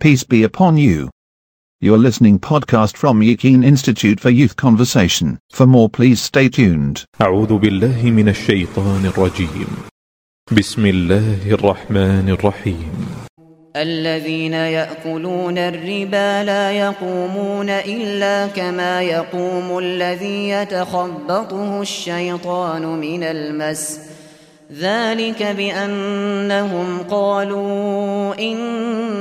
Peace be upon you. You're listening podcast from Yakin Institute for Youth Conversation. For more please stay tuned. أعوذ بالله من الشيطان الرجيم بسم الله الرحمن الرحيم الذين يأكلون الربا لا يقومون إلا كما يقوم الذي يتخبطه الشيطان من المس ذلك بأنهم قالوا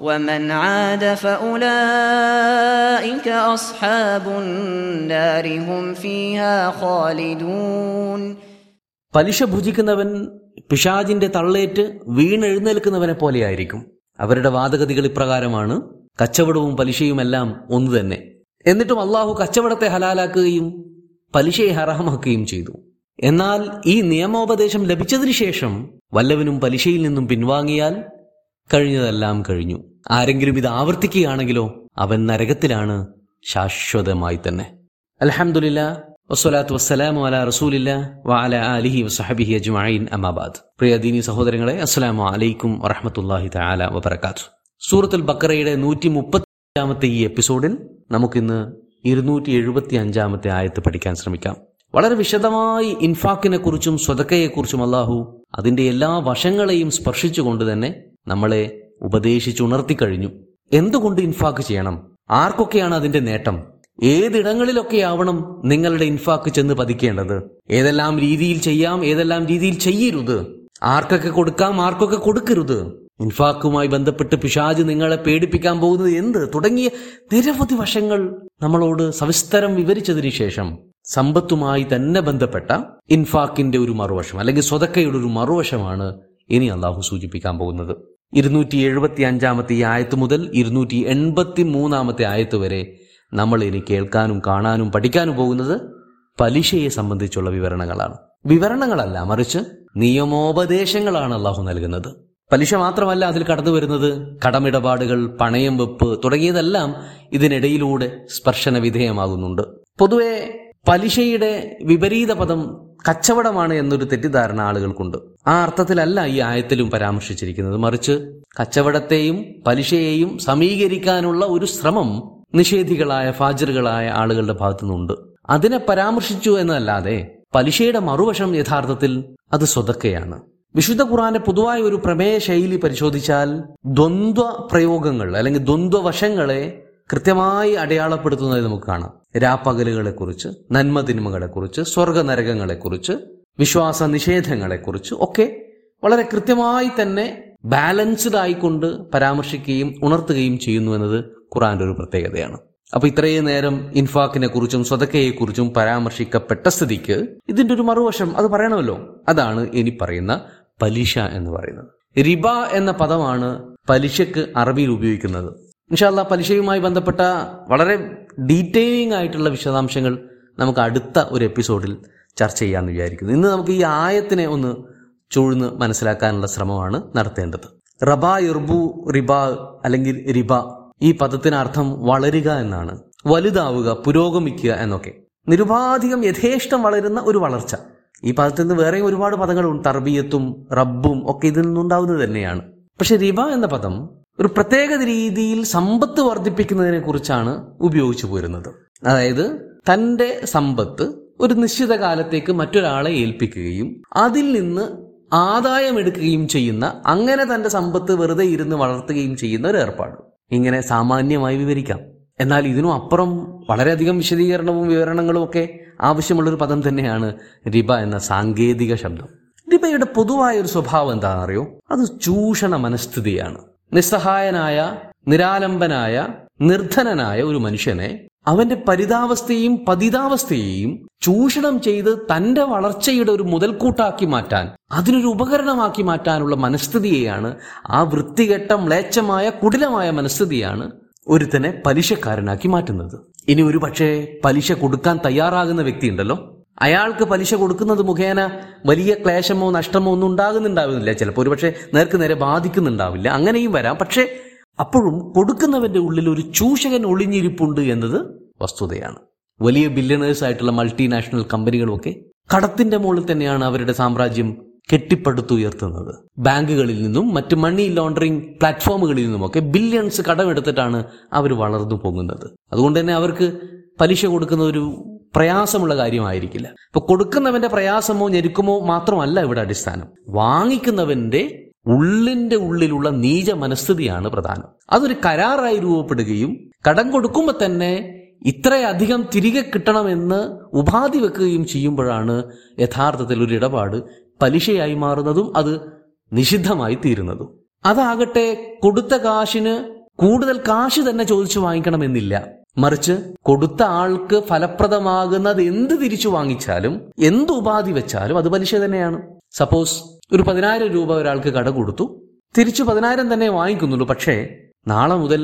ومن عاد فأولئك أصحاب النار هم فيها خالدون പലിശ ഭുജിക്കുന്നവൻ പിശാജിന്റെ തള്ളേറ്റ് വീണെഴുന്നേൽക്കുന്നവനെ പോലെയായിരിക്കും അവരുടെ വാദഗതികൾ ഇപ്രകാരമാണ് കച്ചവടവും പലിശയുമെല്ലാം ഒന്നു തന്നെ എന്നിട്ടും അള്ളാഹു കച്ചവടത്തെ ഹലാലാക്കുകയും പലിശയെ ഹറാമാക്കുകയും ചെയ്തു എന്നാൽ ഈ നിയമോപദേശം ലഭിച്ചതിനു ശേഷം വല്ലവനും പലിശയിൽ നിന്നും പിൻവാങ്ങിയാൽ കഴിഞ്ഞതെല്ലാം കഴിഞ്ഞു ആരെങ്കിലും ഇത് ആവർത്തിക്കുകയാണെങ്കിലോ അവൻ നരകത്തിലാണ് ശാശ്വതമായി തന്നെ. അലഹമുല്ല വസ്സലാത്തു വസ്സലാമു അല റസൂലില്ല വാല അലിഹി വസഹബിഹി അജ്മഈൻ അമാബാദ് പ്രിയദീനി സഹോദരങ്ങളെ അസ്സലാമു അലൈക്കും വറഹ്മത്തുള്ളാഹി തആല വബർക്കാത്തു സൂറത്തുൽ ബക്കറയുടെ നൂറ്റി മുപ്പത്തിയഞ്ചാമത്തെ ഈ എപ്പിസോഡിൽ നമുക്കിന്ന് ഇരുന്നൂറ്റി എഴുപത്തി അഞ്ചാമത്തെ ആയത്ത് പഠിക്കാൻ ശ്രമിക്കാം. വളരെ വിശദമായി ഇൻഫാക്കിനെ കുറിച്ചും സ്വതക്കയെക്കുറിച്ചും അള്ളാഹു അതിന്റെ എല്ലാ വശങ്ങളെയും സ്പർശിച്ചുകൊണ്ട് തന്നെ നമ്മളെ ഉപദേശിച്ചുണർത്തിക്കഴിഞ്ഞു. എന്തുകൊണ്ട് ഇൻഫാക്ക് ചെയ്യണം? ആർക്കൊക്കെയാണ് അതിന്റെ നേട്ടം? ഏതിടങ്ങളിലൊക്കെയാവണം നിങ്ങളുടെ ഇൻഫാക്ക് ചെന്ന് പതിക്കേണ്ടത്? ഏതെല്ലാം രീതിയിൽ ചെയ്യാം ഏതെല്ലാം രീതിയിൽ ചെയ്യരുത്? ആർക്കൊക്കെ കൊടുക്കാം ആർക്കൊക്കെ കൊടുക്കരുത്? ഇൻഫാക്കുമായി ബന്ധപ്പെട്ട് പിശാജ് നിങ്ങളെ പേടിപ്പിക്കാൻ പോകുന്നത് എന്ത്? തുടങ്ങിയ നിരവധി വശങ്ങൾ നമ്മളോട് സവിസ്തരം വിവരിച്ചതിന് ശേഷം സമ്പത്തുമായി തന്നെ ബന്ധപ്പെട്ട ഇൻഫാക്കിന്റെ ഒരു മറുവശം അല്ലെങ്കിൽ സ്വതക്കയുടെ ഒരു മറുവശമാണ് ഇനി അള്ളാഹു സൂചിപ്പിക്കാൻ പോകുന്നത്. ഇരുന്നൂറ്റി എഴുപത്തി അഞ്ചാമത്തെ ഈ ആയത്ത് മുതൽ ഇരുന്നൂറ്റി എൺപത്തി മൂന്നാമത്തെ ആയത്ത് വരെ നമ്മൾ ഇനി കേൾക്കാനും കാണാനും പഠിക്കാനും പോകുന്നത് പലിശയെ സംബന്ധിച്ചുള്ള വിവരണങ്ങളാണ്. വിവരണങ്ങളല്ല മറിച്ച് നിയമോപദേശങ്ങളാണ് അള്ളാഹു നൽകുന്നത്. പലിശ മാത്രമല്ല അതിൽ കടന്നു വരുന്നത്. കടമിടപാടുകൾ പണയം വെപ്പ് തുടങ്ങിയതെല്ലാം ഇതിനിടയിലൂടെ സ്പർശന വിധേയമാകുന്നുണ്ട്. പൊതുവെ പലിശയുടെ വിപരീത പദം കച്ചവടമാണ് എന്നൊരു തെറ്റിദ്ധാരണ ആളുകൾക്കുണ്ട്. ആ അർത്ഥത്തിലല്ല ഈ ആയത്തിലും പരാമർശിച്ചിരിക്കുന്നത്. മറിച്ച് കച്ചവടത്തെയും പലിശയെയും സമീകരിക്കാനുള്ള ഒരു ശ്രമം നിഷേധികളായ ഫാജറുകളായ ആളുകളുടെ ഭാഗത്തുനിന്നുണ്ട്. അതിനെ പരാമർശിച്ചു എന്നല്ലാതെ പലിശയുടെ മറുവശം യഥാർത്ഥത്തിൽ അത് സ്വതക്കയാണ്. വിശുദ്ധ ഖുറാന്റെ പൊതുവായ ഒരു പ്രമേയ ശൈലി പരിശോധിച്ചാൽ ദ്വന്ദ്വ പ്രയോഗങ്ങൾ അല്ലെങ്കിൽ ദ്വന്ദ്വ വശങ്ങളെ കൃത്യമായി അടയാളപ്പെടുത്തുന്നത് നമുക്ക് കാണാം. രാപ്പകലുകളെക്കുറിച്ച് നന്മ സ്വർഗനരകങ്ങളെക്കുറിച്ച് സ്വർഗ നരകങ്ങളെക്കുറിച്ച് വിശ്വാസ നിഷേധങ്ങളെക്കുറിച്ച് ഒക്കെ വളരെ കൃത്യമായി തന്നെ ബാലൻസ്ഡ് ആയിക്കൊണ്ട് പരാമർശിക്കുകയും ഉണർത്തുകയും ചെയ്യുന്നു എന്നത് ഖുറാന്റെ ഒരു പ്രത്യേകതയാണ്. അപ്പൊ ഇത്രയും നേരം ഇൻഫാക്കിനെ കുറിച്ചും സ്വതക്കയെക്കുറിച്ചും പരാമർശിക്കപ്പെട്ട സ്ഥിതിക്ക് ഇതിന്റെ ഒരു മറുവശം അത് പറയണമല്ലോ. അതാണ് ഇനി പറയുന്ന പലിശ എന്ന് പറയുന്നത്. റിബ എന്ന പദമാണ് പലിശക്ക് അറബിയിൽ ഉപയോഗിക്കുന്നത്. ഇൻഷാല്ല പലിശയുമായി ബന്ധപ്പെട്ട വളരെ ഡീറ്റെയിലിംഗ് ആയിട്ടുള്ള വിശദാംശങ്ങൾ നമുക്ക് അടുത്ത ഒരു എപ്പിസോഡിൽ ചർച്ച ചെയ്യാമെന്ന് വിചാരിക്കുന്നു. ഇന്ന് നമുക്ക് ഈ ആയത്തിനെ ഒന്ന് ചൂഴ്ന്ന് മനസ്സിലാക്കാനുള്ള ശ്രമമാണ് നടത്തേണ്ടത്. റബ ഇർബു റിബ അല്ലെങ്കിൽ റിബ. ഈ പദത്തിന് അർത്ഥം വളരുക എന്നാണ്. വലുതാവുക പുരോഗമിക്കുക എന്നൊക്കെ. നിരുപാധികം യഥേഷ്ടം വളരുന്ന ഒരു വളർച്ച. ഈ പദത്തിൽ നിന്ന് വേറെയും ഒരുപാട് പദങ്ങളുണ്ട്. തർബീയത്തും റബ്ബും ഒക്കെ ഇതിൽ നിന്നുണ്ടാവുന്നത് തന്നെയാണ്. പക്ഷെ റിബ എന്ന പദം ഒരു പ്രത്യേക രീതിയിൽ സമ്പത്ത് വർദ്ധിപ്പിക്കുന്നതിനെ കുറിച്ചാണ് ഉപയോഗിച്ചു പോരുന്നത്. അതായത് തന്റെ സമ്പത്ത് ഒരു നിശ്ചിത കാലത്തേക്ക് മറ്റൊരാളെ ഏൽപ്പിക്കുകയും അതിൽ നിന്ന് ആദായം എടുക്കുകയും ചെയ്യുന്ന അങ്ങനെ തന്റെ സമ്പത്ത് വെറുതെ ഇരുന്ന് വളർത്തുകയും ചെയ്യുന്ന ഒരു ഏർപ്പാട്. ഇങ്ങനെ സാമാന്യമായി വിവരിക്കാം. എന്നാൽ ഇതിനും അപ്പുറം വളരെയധികം വിശദീകരണവും വിവരണങ്ങളും ഒക്കെ ആവശ്യമുള്ളൊരു പദം തന്നെയാണ് റിബ എന്ന സാങ്കേതിക ശബ്ദം. റിബയുടെ പൊതുവായ ഒരു സ്വഭാവം എന്താണെന്നറിയോ? അത് ചൂഷണ മനസ്ഥിതിയാണ്. നിസ്സഹായനായ നിരാലംബനായ നിർധനനായ ഒരു മനുഷ്യനെ അവന്റെ പരിതാവസ്ഥയെയും പതിതാവസ്ഥയെയും ചൂഷണം ചെയ്ത് തന്റെ വളർച്ചയുടെ ഒരു മുതൽക്കൂട്ടാക്കി മാറ്റാൻ അതിനൊരു ഉപകരണമാക്കി മാറ്റാനുള്ള മനസ്ഥിതിയെയാണ് ആ വൃത്തികെട്ട മ്ലേച്ഛമായ കുടിലമായ മനസ്ഥിതിയാണ് ഒരുത്തനെ പലിശക്കാരനാക്കി മാറ്റുന്നത്. ഇനി ഒരു പക്ഷേ പലിശ കൊടുക്കാൻ തയ്യാറാകുന്ന വ്യക്തി ഉണ്ടല്ലോ അയാൾക്ക് പലിശ കൊടുക്കുന്നത് മുഖേന വലിയ ക്ലേശമോ നഷ്ടമോ ഒന്നും ഉണ്ടാകുന്നുണ്ടാവുന്നില്ല. ചിലപ്പോൾ ഒരുപക്ഷെ നേർക്ക് നേരെ ബാധിക്കുന്നുണ്ടാവില്ല. അങ്ങനെയും വരാം. പക്ഷേ അപ്പോഴും കൊടുക്കുന്നവന്റെ ഉള്ളിൽ ഒരു ചൂഷകൻ ഒളിഞ്ഞിരിപ്പുണ്ട് എന്നത് വസ്തുതയാണ്. വലിയ ബില്യണേഴ്സ് ആയിട്ടുള്ള മൾട്ടിനാഷണൽ കമ്പനികളൊക്കെ കടത്തിന്റെ മുകളിൽ തന്നെയാണ് അവരുടെ സാമ്രാജ്യം കെട്ടിപ്പടുത്തുയർത്തുന്നത്. ബാങ്കുകളിൽ നിന്നും മറ്റ് മണി ലോണ്ടറിംഗ് പ്ലാറ്റ്ഫോമുകളിൽ നിന്നുമൊക്കെ ബില്യൺസ് കടമെടുത്തിട്ടാണ് അവർ വളർന്നു പോകുന്നത്. അതുകൊണ്ട് തന്നെ അവർക്ക് പലിശ കൊടുക്കുന്ന ഒരു പ്രയാസമുള്ള കാര്യമായിരിക്കില്ല. ഇപ്പൊ കൊടുക്കുന്നവന്റെ പ്രയാസമോ ഞെരുക്കമോ മാത്രമല്ല ഇവിടെ അടിസ്ഥാനം. വാങ്ങിക്കുന്നവന്റെ ഉള്ളിന്റെ ഉള്ളിലുള്ള നീച മനസ്ഥിതിയാണ് പ്രധാനം. അതൊരു കരാറായി രൂപപ്പെടുകയും കടം കൊടുക്കുമ്പോൾ തന്നെ ഇത്രയധികം തിരികെ കിട്ടണമെന്ന് ഉപാധി വെക്കുകയും ചെയ്യുമ്പോഴാണ് യഥാർത്ഥത്തിൽ ഒരു ഇടപാട് പലിശയായി മാറുന്നതും അത് നിഷിദ്ധമായി തീരുന്നതും. അതാകട്ടെ കൊടുത്ത കാശിന് കൂടുതൽ കാശ് തന്നെ ചോദിച്ചു വാങ്ങിക്കണമെന്നില്ല. മറിച്ച് കൊടുത്ത ആൾക്ക് ഫലപ്രദമാകുന്നത് എന്ത് തിരിച്ചു വാങ്ങിച്ചാലും എന്ത് ഉപാധി വെച്ചാലും അത് പലിശ തന്നെയാണ്. സപ്പോസ് ഒരു പതിനായിരം രൂപ ഒരാൾക്ക് കട കൊടുത്തു തിരിച്ചു പതിനായിരം തന്നെ വാങ്ങിക്കുന്നുള്ളൂ പക്ഷേ നാളെ മുതൽ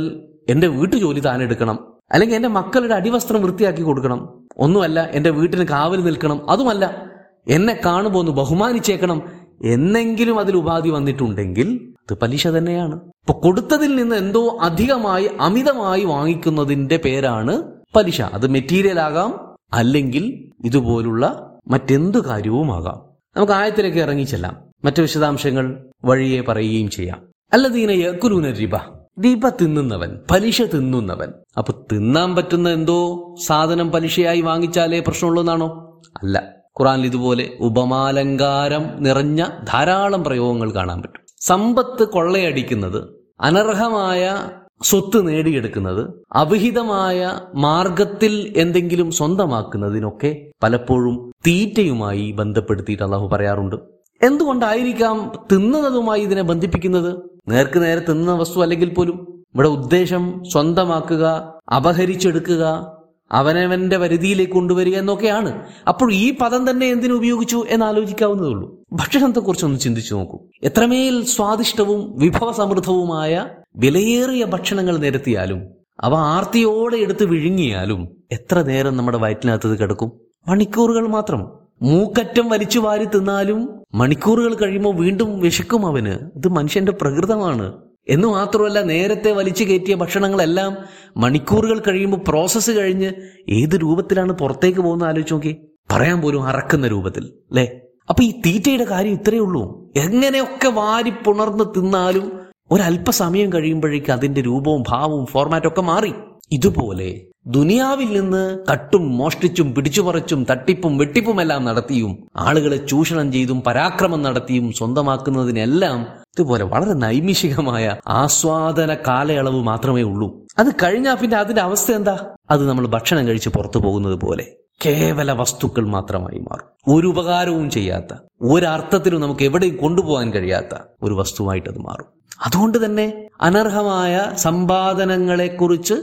എന്റെ വീട്ടു ജോലി താനെടുക്കണം അല്ലെങ്കിൽ എന്റെ മക്കളുടെ അടിവസ്ത്രം വൃത്തിയാക്കി കൊടുക്കണം. ഒന്നുമല്ല എന്റെ വീട്ടിന് കാവൽ നിൽക്കണം അതുമല്ല എന്നെ കാണുമ്പോൾ ഒന്ന് ബഹുമാനിച്ചേക്കണം എന്നെങ്കിലും അതിൽ ഉപാധി വന്നിട്ടുണ്ടെങ്കിൽ അത് പലിശ തന്നെയാണ്. ഇപ്പൊ കൊടുത്തതിൽ നിന്ന് എന്തോ അധികമായി അമിതമായി വാങ്ങിക്കുന്നതിന്റെ പേരാണ് പലിശ. അത് മെറ്റീരിയൽ ആകാം അല്ലെങ്കിൽ ഇതുപോലുള്ള മറ്റെന്തു കാര്യവുമാകാം. നമുക്ക് ആയത്തിലേക്ക് ഇറങ്ങിച്ചെല്ലാം മറ്റു വിശദാംശങ്ങൾ വഴിയെ പറയുകയും ചെയ്യാം. അല്ലദീന യക്കുലൂന റിബ. റിബ തിന്നുന്നവൻ പലിശ തിന്നുന്നവൻ. അപ്പൊ തിന്നാൻ പറ്റുന്ന എന്തോ സാധനം പലിശയായി വാങ്ങിച്ചാലേ പ്രശ്നമുള്ളൂ എന്നാണോ അല്ല. ഖുറാനിൽ ഇതുപോലെ ഉപമാലങ്കാരം നിറഞ്ഞ ധാരാളം പ്രയോഗങ്ങൾ കാണാൻ പറ്റും. സമ്പത്ത് കൊള്ളയടിക്കുന്നത് അനർഹമായ സ്വത്ത് നേടിയെടുക്കുന്നത് അവിഹിതമായ മാർഗത്തിൽ എന്തെങ്കിലും സ്വന്തമാക്കുന്നതിനൊക്കെ പലപ്പോഴും തീറ്റയുമായി ബന്ധപ്പെടുത്തിയിട്ട് അള്ളാഹു പറയാറുണ്ട്. എന്തുകൊണ്ടായിരിക്കാം തിന്നുന്നതുമായി ഇതിനെ ബന്ധിപ്പിക്കുന്നത്? നേർക്ക് നേരെ തിന്നുന്ന വസ്തു അല്ലെങ്കിൽ പോലും ഇവിടെ ഉദ്ദേശം സ്വന്തമാക്കുക അപഹരിച്ചെടുക്കുക അവനവന്റെ പരിധിയിലേക്ക് കൊണ്ടുവരിക എന്നൊക്കെയാണ്. അപ്പോൾ ഈ പദം തന്നെ എന്തിനു ഉപയോഗിച്ചു എന്ന് ആലോചിക്കാവുന്നതേ ഉള്ളൂ. ഭക്ഷണത്തെക്കുറിച്ചൊന്ന് ചിന്തിച്ചു നോക്കൂ. എത്രമേൽ സ്വാദിഷ്ടവും വിഭവസമൃദ്ധവുമായ വിലയേറിയ ഭക്ഷണങ്ങൾ നിരത്തിയാലും അവ ആർത്തിയോടെ എടുത്ത് വിഴുങ്ങിയാലും എത്ര നേരം നമ്മുടെ വയറ്റിനകത്ത് കിടക്കും? മണിക്കൂറുകൾ മാത്രം. മൂക്കറ്റം വലിച്ചു വാരി തിന്നാലും മണിക്കൂറുകൾ കഴിയുമ്പോൾ വീണ്ടും വിശക്കും അവന്. ഇത് മനുഷ്യന്റെ പ്രകൃതമാണ്. എന്ന് മാത്രമല്ല നേരത്തെ വലിച്ചു കയറ്റിയ ഭക്ഷണങ്ങളെല്ലാം മണിക്കൂറുകൾ കഴിയുമ്പോൾ പ്രോസസ്സ് കഴിഞ്ഞ് ഏത് രൂപത്തിലാണ് പുറത്തേക്ക് പോകുന്ന ആലോചിച്ച് നോക്കി പറയാൻ പോലും അറക്കുന്ന രൂപത്തിൽ അല്ലേ? അപ്പൊ ഈ തീറ്റയുടെ കാര്യം ഇത്രയേ ഉള്ളൂ. എങ്ങനെയൊക്കെ വാരി പുണർന്ന് തിന്നാലും ഒരല്പസമയം കഴിയുമ്പോഴേക്ക് അതിന്റെ രൂപവും ഭാവവും ഫോർമാറ്റും ഒക്കെ മാറി. ഇതുപോലെ ദുനിയാവിൽ നിന്ന് കട്ടും മോഷ്ടിച്ചും പിടിച്ചുപറിച്ചും തട്ടിപ്പും വെട്ടിപ്പും എല്ലാം നടത്തിയും ആളുകളെ ചൂഷണം ചെയ്തും പരാക്രമം നടത്തിയും സ്വന്തമാക്കുന്നതിനെല്ലാം ഇതുപോലെ വളരെ നൈമിഷികമായ ആസ്വാദന കാലയളവ് മാത്രമേ ഉള്ളൂ. അത് കഴിഞ്ഞാൽ പിന്നെ അതിന്റെ അവസ്ഥ എന്താ? അത് നമ്മൾ ഭക്ഷണം കഴിച്ച് പുറത്തു പോകുന്നത് പോലെ. കേവല വസ്തുക്കൾ മാത്രമായി മാറും. ഒരു ഉപകാരവും ചെയ്യാത്ത ഒരർത്ഥത്തിലും നമുക്ക് എവിടെയും കൊണ്ടുപോകാൻ കഴിയാത്ത ഒരു വസ്തുവായിട്ട് അത് മാറും. അതുകൊണ്ട് തന്നെ അനർഹമായ സമ്പാദനങ്ങളെക്കുറിച്ച്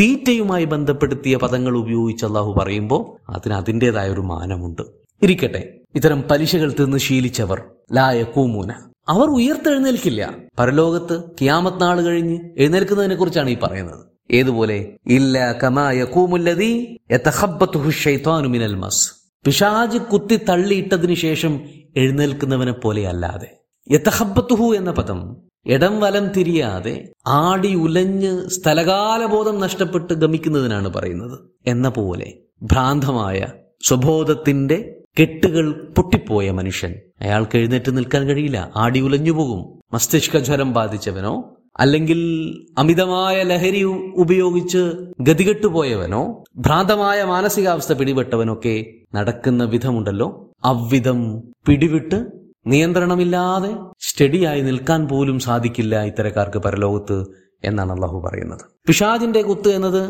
തീറ്റയുമായി ബന്ധപ്പെടുത്തിയ പദങ്ങൾ ഉപയോഗിച്ച് അള്ളാഹു പറയുമ്പോൾ അതിന് അതിന്റെതായ ഒരു മാനമുണ്ട്. ഇരിക്കട്ടെ ഇത്തരം പലിശകൾ തിന്ന് ശീലിച്ചവർ ലായക്കൂമൂന അവർ ഉയർത്തെഴുന്നേൽക്കില്ല. പരലോകത്ത് കിയാമത്ത് നാൾ കഴിഞ്ഞ് എഴുന്നേൽക്കുന്നതിനെ കുറിച്ചാണ് ഈ പറയുന്നത്. ഏതുപോലെ? മിനൽ മസ്. പിശാജ് കുത്തി തള്ളിയിട്ടതിനു ശേഷം എഴുന്നേൽക്കുന്നവനെ പോലെ അല്ലാതെ. യഥഹബത്തുഹു എന്ന പദം ഇടം വലം തിരിയാതെ ആടി ഉലഞ്ഞ് സ്ഥലകാലബോധം നഷ്ടപ്പെട്ട് ഗമിക്കുന്നതിനാണ് പറയുന്നത്. എന്ന പോലെ ഭ്രാന്തമായ സ്വബോധത്തിന്റെ കെട്ടുകൾ പൊട്ടിപ്പോയ മനുഷ്യൻ. അയാൾക്ക് എഴുന്നേറ്റ് നിൽക്കാൻ കഴിയില്ല. ആടി ഉലഞ്ഞു പോകും മസ്തിഷ്ക ജ്വരം ബാധിച്ചവനോ അല്ലെങ്കിൽ അമിതമായ ലഹരി ഉപയോഗിച്ച് ഗതികെട്ടുപോയവനോ ഭ്രാന്തമായ മാനസികാവസ്ഥ പിടിപെട്ടവനൊക്കെ നടക്കുന്ന വിധമുണ്ടല്ലോ. അவ்விധം പിടിവിട്ട് നിയന്ത്രണമില്ലാതെ സ്റ്റഡിയായി നിൽക്കാൻ പോലും സാധിക്കില്ല ഇത്തരക്കാർക്ക് പരലോകത്ത് എന്നാണ് അള്ളാഹു പറയുന്നത്. പിഷാജിന്റെ കുത്ത് എന്നത്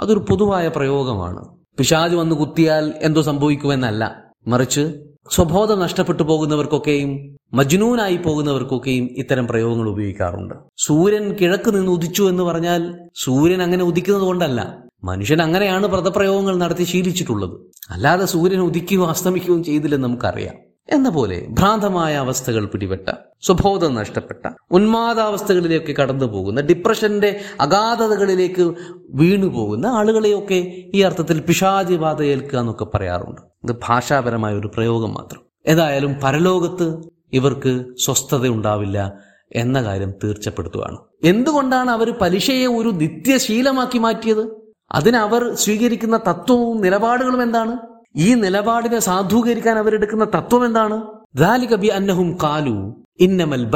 അതൊരു പൊതുവായ പ്രയോഗമാണ്. പിശാജ് വന്ന് കുത്തിയാൽ എന്തോ സംഭവിക്കുമെന്നല്ല. മറിച്ച് സ്വബോധം നഷ്ടപ്പെട്ടു പോകുന്നവർക്കൊക്കെയും മജ്നൂനായി പോകുന്നവർക്കൊക്കെയും ഇത്തരം പ്രയോഗങ്ങൾ ഉപയോഗിക്കാറുണ്ട്. സൂര്യൻ കിഴക്ക് നിന്ന് ഉദിച്ചു എന്ന് പറഞ്ഞാൽ സൂര്യൻ അങ്ങനെ ഉദിക്കുന്നത് കൊണ്ടല്ല. മനുഷ്യൻ അങ്ങനെയാണ് പദപ്രയോഗങ്ങൾ നടത്തി ശീലിച്ചിട്ടുള്ളത്. അല്ലാതെ സൂര്യൻ ഉദിക്കുകയോ അസ്തമിക്കുകയും ചെയ്തില്ലെന്ന് നമുക്കറിയാം. എന്ന പോലെ ഭ്രാന്തമായ അവസ്ഥകൾ പിടിപെട്ട സ്വബോധം നഷ്ടപ്പെട്ട ഉന്മാദാവസ്ഥകളിലേക്ക് കടന്നു പോകുന്ന ഡിപ്രഷന്റെ അഗാധതകളിലേക്ക് വീണു പോകുന്ന ആളുകളെയൊക്കെ ഈ അർത്ഥത്തിൽ പിശാചി ബാധ ഏൽക്കുക എന്നൊക്കെ പറയാറുണ്ട്. ഇത് ഭാഷാപരമായ ഒരു പ്രയോഗം മാത്രം. ഏതായാലും പരലോകത്ത് ഇവർക്ക് സ്വസ്ഥത ഉണ്ടാവില്ല എന്ന കാര്യം തീർച്ചപ്പെടുത്തുകയാണ് എന്തുകൊണ്ടാണ് അവർ പലിശയെ ഒരു നിത്യശീലമാക്കി മാറ്റിയത്? അതിനവർ സ്വീകരിക്കുന്ന തത്വവും നിലപാടുകളും എന്താണ്? ഈ നിലപാടിനെ സാധൂകരിക്കാൻ അവരെടുക്കുന്ന തത്വം എന്താണ്? ദാലികബി അന്നഹും കാലു ഇന്നമൽ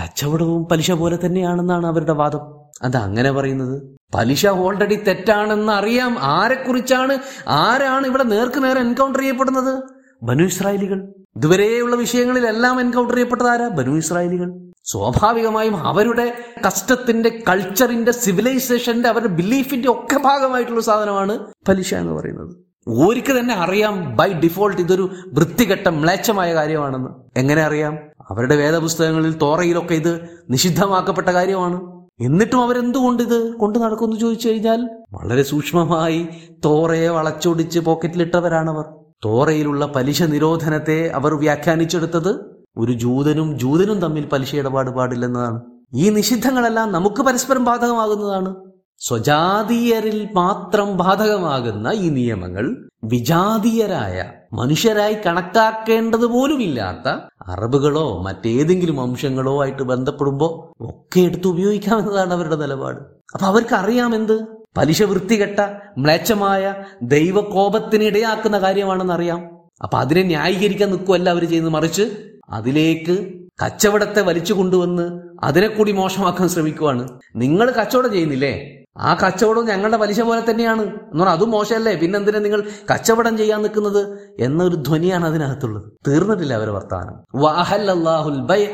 കച്ചവടവും പലിശ പോലെ തന്നെയാണെന്നാണ് അവരുടെ വാദം. അത് അങ്ങനെ പറയുന്നത്? പലിശ ഓൾറെഡി തെറ്റാണെന്ന് അറിയാം. ആരെക്കുറിച്ചാണ് ആരാണ് ഇവിടെ നേർക്ക് നേരെ എൻകൗണ്ടർ ചെയ്യപ്പെടുന്നത്? ബനു ഇസ്രായേലികൾ. ഇതുവരെയുള്ള വിഷയങ്ങളിലെല്ലാം എൻകൗണ്ടർ ചെയ്യപ്പെട്ടതാരാ ബനു ഇസ്രായേലികൾ. സ്വാഭാവികമായും അവരുടെ കഷ്ടത്തിന്റെ കൾച്ചറിന്റെ സിവിലൈസേഷന്റെ അവരുടെ ബിലീഫിന്റെ ഒക്കെ ഭാഗമായിട്ടുള്ള സാധനമാണ് പലിശ എന്ന് പറയുന്നത്. ഓരിക്ക് തന്നെ അറിയാം ബൈ ഡിഫോൾട്ട് ഇതൊരു വൃത്തികെട്ട മ്ലേച്ഛമായ കാര്യമാണെന്ന്. എങ്ങനെ അറിയാം? അവരുടെ വേദപുസ്തകങ്ങളിൽ തോറയിലൊക്കെ ഇത് നിഷിദ്ധമാക്കപ്പെട്ട കാര്യമാണ്. എന്നിട്ടും അവരെന്തുകൊണ്ട് ഇത് കൊണ്ടു നടക്കുമെന്ന് ചോദിച്ചു കഴിഞ്ഞാൽ വളരെ സൂക്ഷ്മമായി തോറയെ വളച്ചൊടിച്ച് പോക്കറ്റിലിട്ടവരാണവർ തോറയിലുള്ള പലിശ നിരോധനത്തെ അവർ വ്യാഖ്യാനിച്ചെടുത്തത് ഒരു ജൂതനും ജൂതനും തമ്മിൽ പലിശ ഇടപാട് പാടില്ലെന്നതാണ്. ഈ നിഷിദ്ധങ്ങളെല്ലാം നമുക്ക് പരസ്പരം ബാധകമാകുന്നതാണ്. സ്വജാതീയരിൽ മാത്രം ബാധകമാകുന്ന ഈ നിയമങ്ങൾ വിജാതീയരായ മനുഷ്യരായി കണക്കാക്കേണ്ടത് പോലുമില്ലാത്ത അറബുകളോ മറ്റേതെങ്കിലും വംശങ്ങളോ ആയിട്ട് ബന്ധപ്പെടുമ്പോൾ ഒക്കെ എടുത്ത് ഉപയോഗിക്കാമെന്നതാണ് അവരുടെ നിലപാട്. അപ്പൊ അവർക്ക് അറിയാം എന്ത്? പലിശ വൃത്തികെട്ട മ്ലേച്ഛമായ ദൈവകോപത്തിന് ഇടയാക്കുന്ന കാര്യമാണെന്ന് അറിയാം അപ്പൊ അതിനെ ന്യായീകരിക്കാൻ നിൽക്കുമല്ല അവർ ചെയ്യുന്നത്. മറിച്ച് അതിലേക്ക് കച്ചവടത്തെ വലിച്ചു കൊണ്ടുവന്ന് അതിനെ കൂടി മോശമാക്കാൻ ശ്രമിക്കുവാണ്. നിങ്ങൾ കച്ചവടം ചെയ്യുന്നില്ലേ? ആ കച്ചവടം ഞങ്ങളുടെ പലിശ പോലെ തന്നെയാണ്. എന്ന് പറഞ്ഞാൽ അതും മോശമല്ലേ? പിന്നെന്തിനാ നിങ്ങൾ കച്ചവടം ചെയ്യാൻ നിൽക്കുന്നത്? എന്നൊരു ധ്വനിയാണ് അതിനകത്തുള്ളത്. തീർന്നിട്ടില്ല അവരെ വർത്താനം. വാഹല്ലാഹുൽ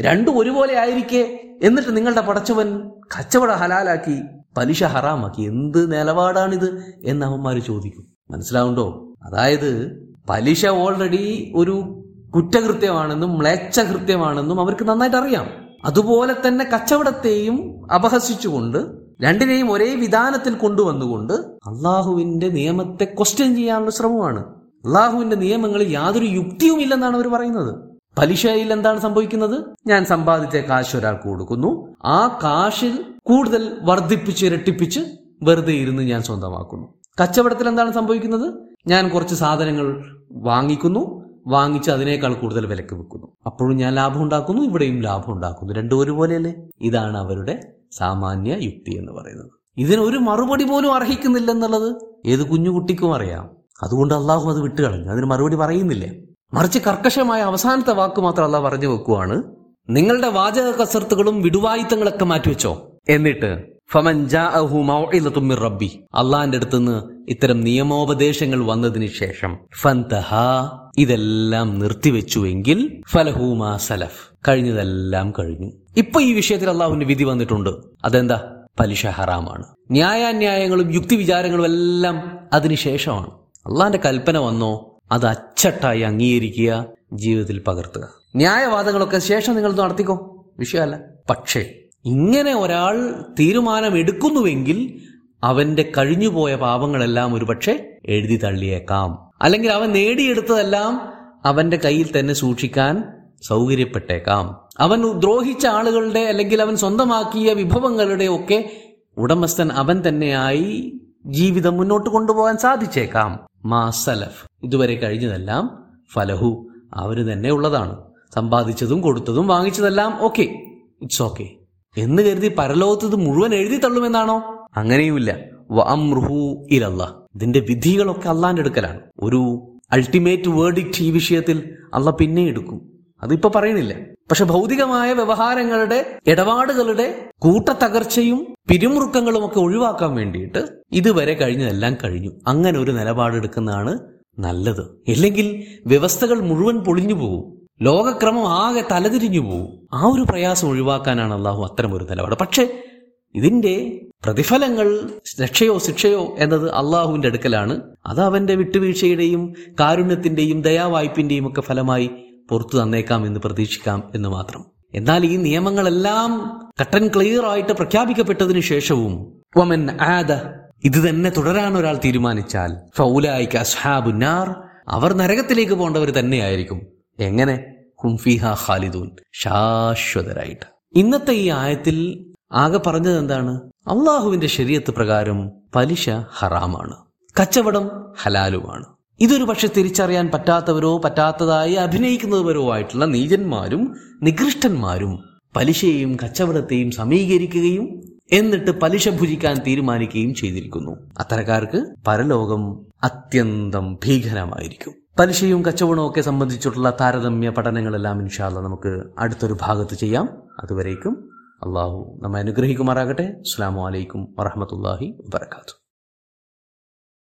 രണ്ടും ഒരുപോലെ ആയിരിക്കെ. എന്നിട്ട് നിങ്ങളുടെ പടച്ചവൻ കച്ചവട ഹലാലാക്കി പലിശ ഹറാമാക്കി. എന്ത് നിലപാടാണിത്? എന്ന് അവന്മാര് ചോദിക്കും. മനസ്സിലാവുണ്ടോ? അതായത് പലിശ ഓൾറെഡി ഒരു കുറ്റകൃത്യമാണെന്നും മ്ലേച്ഛ കൃത്യമാണെന്നും അവർക്ക് നന്നായിട്ട് അറിയാം. അതുപോലെ തന്നെ കച്ചവടത്തെയും അപഹസിച്ചുകൊണ്ട് രണ്ടിനെയും ഒരേ വിധാനത്തിൽ കൊണ്ടുവന്നുകൊണ്ട് അള്ളാഹുവിന്റെ നിയമത്തെ ക്വസ്റ്റ്യൻ ചെയ്യാനുള്ള ശ്രമമാണ്. അള്ളാഹുവിന്റെ നിയമങ്ങളിൽ യാതൊരു യുക്തിയും ഇല്ലെന്നാണ് അവർ പറയുന്നത്. പലിശയിൽ എന്താണ് സംഭവിക്കുന്നത്? ഞാൻ സമ്പാദിച്ച കാശ് ഒരാൾക്ക് കൊടുക്കുന്നു. ആ കാശിൽ കൂടുതൽ വർദ്ധിപ്പിച്ച് ഇരട്ടിപ്പിച്ച് വെറുതെ ഇരുന്ന് ഞാൻ സ്വന്തമാക്കുന്നു. കച്ചവടത്തിൽ എന്താണ് സംഭവിക്കുന്നത്? ഞാൻ കുറച്ച് സാധനങ്ങൾ വാങ്ങിക്കുന്നു വാങ്ങിച്ച് അതിനേക്കാൾ കൂടുതൽ വിലക്ക് വെക്കുന്നു അപ്പോഴും ഞാൻ ലാഭം ഉണ്ടാക്കുന്നു ഇവിടെയും ലാഭം ഉണ്ടാക്കുന്നു. രണ്ടും ഒരുപോലെയല്ലേ? ഇതാണ് അവരുടെ സാമാന്യ യുക്തി എന്ന് പറയുന്നത്. ഇതിനൊരു മറുപടി പോലും അർഹിക്കുന്നില്ല എന്നുള്ളത് ഏത് കുഞ്ഞുകുട്ടിക്കും അറിയാം. അതുകൊണ്ട് അള്ളാഹു അത് വിട്ടുകളഞ്ഞു. അതിന് മറുപടി പറയുന്നില്ല. മറിച്ച് കർക്കശമായ അവസാനത്തെ വാക്ക് മാത്രം അള്ളാഹ് പറഞ്ഞു വെക്കുവാണ് നിങ്ങളുടെ വാചക കസർത്തുകളും വിടുവായുത്തങ്ങളൊക്കെ മാറ്റിവെച്ചോ? എന്നിട്ട് റബ്ബി. അള്ളാന്റെ അടുത്തുനിന്ന് ഇത്തരം നിയമോപദേശങ്ങൾ വന്നതിന് ശേഷം ഫന്തഹ ഇതെല്ലാം നിർത്തിവെച്ചുവെങ്കിൽ ഫലഹൂമാ സലഫ് കഴിഞ്ഞതെല്ലാം കഴിഞ്ഞു. ഇപ്പൊ ഈ വിഷയത്തിൽ അള്ളാഹുവിന്റെ വിധി വന്നിട്ടുണ്ട്. അതെന്താ? പലിശ ഹറാമാണ്. ന്യായാന്യായങ്ങളും യുക്തി വിചാരങ്ങളും എല്ലാം അതിനുശേഷമാണ് അള്ളാന്റെ കൽപ്പന വന്നോ അത് അച്ചട്ടായി അംഗീകരിക്കുക ജീവിതത്തിൽ പകർത്തുക. ന്യായവാദങ്ങളൊക്കെ ശേഷം നിങ്ങൾ നടത്തിക്കോ? വിഷയമല്ല. പക്ഷേ ഇങ്ങനെ ഒരാൾ തീരുമാനമെടുക്കുന്നുവെങ്കിൽ അവന്റെ കഴിഞ്ഞുപോയ പാപങ്ങളെല്ലാം ഒരുപക്ഷെ എഴുതി തള്ളിയേക്കാം. അല്ലെങ്കിൽ അവൻ നേടിയെടുത്തതെല്ലാം അവന്റെ കയ്യിൽ തന്നെ സൂക്ഷിക്കാൻ സൗകര്യപ്പെട്ടേക്കാം. അവൻ ദ്രോഹിച്ച ആളുകളുടെ അല്ലെങ്കിൽ അവൻ സ്വന്തമാക്കിയ വിഭവങ്ങളുടെ ഒക്കെ ഉടമസ്ഥൻ അവൻ തന്നെയായി ജീവിതം മുന്നോട്ട് കൊണ്ടുപോകാൻ സാധിച്ചേക്കാം. മാ സലഫ്. ഇതുവരെ കഴിഞ്ഞതെല്ലാം ഫലഹു. അവർ തന്നെ ഉള്ളതാണ്. സമ്പാദിച്ചതും കൊടുത്തതും വാങ്ങിച്ചതെല്ലാം ഓക്കെ ഇറ്റ്സ് ഓക്കെ എന്ന് കരുതി പരലോകത്തത് മുഴുവൻ എഴുതി തള്ളുമെന്നാണോ? അങ്ങനെയുമില്ല. വഅംറുഹു ഇലല്ലാ ഇതിന്റെ വിധികളൊക്കെ അള്ളാന്റെ എടുക്കലാണ്. ഒരു അൾട്ടിമേറ്റ് വേർഡിക്റ്റ് ഈ വിഷയത്തിൽ അള്ള പിന്നെ എടുക്കും. അതിപ്പോ പറയുന്നില്ല. പക്ഷെ ഭൗതികമായ വ്യവഹാരങ്ങളുടെ ഇടപാടുകളുടെ കൂട്ടത്തകർച്ചയും പിരിമുറുക്കങ്ങളും ഒക്കെ ഒഴിവാക്കാൻ വേണ്ടിയിട്ട് ഇതുവരെ കഴിഞ്ഞതെല്ലാം കഴിഞ്ഞു. അങ്ങനെ ഒരു നിലപാടെടുക്കുന്നതാണ് നല്ലത്. ഇല്ലെങ്കിൽ വ്യവസ്ഥകൾ മുഴുവൻ പൊളിഞ്ഞു പോകും. ലോകക്രമം ആകെ തലതിരിഞ്ഞു പോകും ആ ഒരു പ്രയാസം ഒഴിവാക്കാനാണ് അള്ളാഹു ഒരു നിലപാട്. പക്ഷേ ഇതിന്റെ പ്രതിഫലങ്ങൾ രക്ഷയോ ശിക്ഷയോ എന്നത് അള്ളാഹുവിന്റെ അടുക്കലാണ്. അത് അവന്റെ വിട്ടുവീഴ്ചയുടെയും കാരുണ്യത്തിന്റെയും ദയാവായ്പിന്റെയും ഒക്കെ ഫലമായി പുറത്തു തന്നേക്കാം എന്ന് പ്രതീക്ഷിക്കാം എന്ന് മാത്രം. എന്നാൽ ഈ നിയമങ്ങളെല്ലാം കട്ടൻ ക്ലിയർ ആയിട്ട് പ്രഖ്യാപിക്കപ്പെട്ടതിനു ശേഷവും വമൻ ആദ ഇത് തന്നെ തുടരാൻ ഒരാൾ തീരുമാനിച്ചാൽ ഫൗലായിക്ക് അസ്ഹാബുന്നാർ അവർ നരകത്തിലേക്ക് പോകേണ്ടവർ തന്നെയായിരിക്കും. എങ്ങനെ? ഹുംഫിഹ ഖാലിദൂൻ. ശാശ്വതരായിട്ട്. ഇന്നത്തെ ഈ ആയത്തിൽ ആകെ പറഞ്ഞത് എന്താണ്? അള്ളാഹുവിന്റെ ശരീരത്ത് പ്രകാരം പലിശ ഹറാമാണ്. കച്ചവടം ഹലാലുമാണ്. ഇതൊരു പക്ഷെ തിരിച്ചറിയാൻ പറ്റാത്തവരോ പറ്റാത്തതായി അഭിനയിക്കുന്നവരോ ആയിട്ടുള്ള നീചന്മാരും നികൃഷ്ടന്മാരും പലിശയെയും കച്ചവടത്തെയും സമീകരിക്കുകയും എന്നിട്ട് പലിശ ഭുജിക്കാൻ തീരുമാനിക്കുകയും ചെയ്തിരിക്കുന്നു. അത്തരക്കാർക്ക് പരലോകം അത്യന്തം ഭീകരമായിരിക്കും. പലിശയും കച്ചവടവും ഒക്കെ സംബന്ധിച്ചിട്ടുള്ള താരതമ്യ പഠനങ്ങളെല്ലാം ഇൻഷാല്ല നമുക്ക് അടുത്തൊരു ഭാഗത്ത് ചെയ്യാം. അതുവരേക്കും അള്ളാഹു നമ്മെ അനുഗ്രഹിക്കുമാറാകട്ടെ. അസ്സാം വലൈക്കും വറഹമത്തല്ലാഹി വാത്തു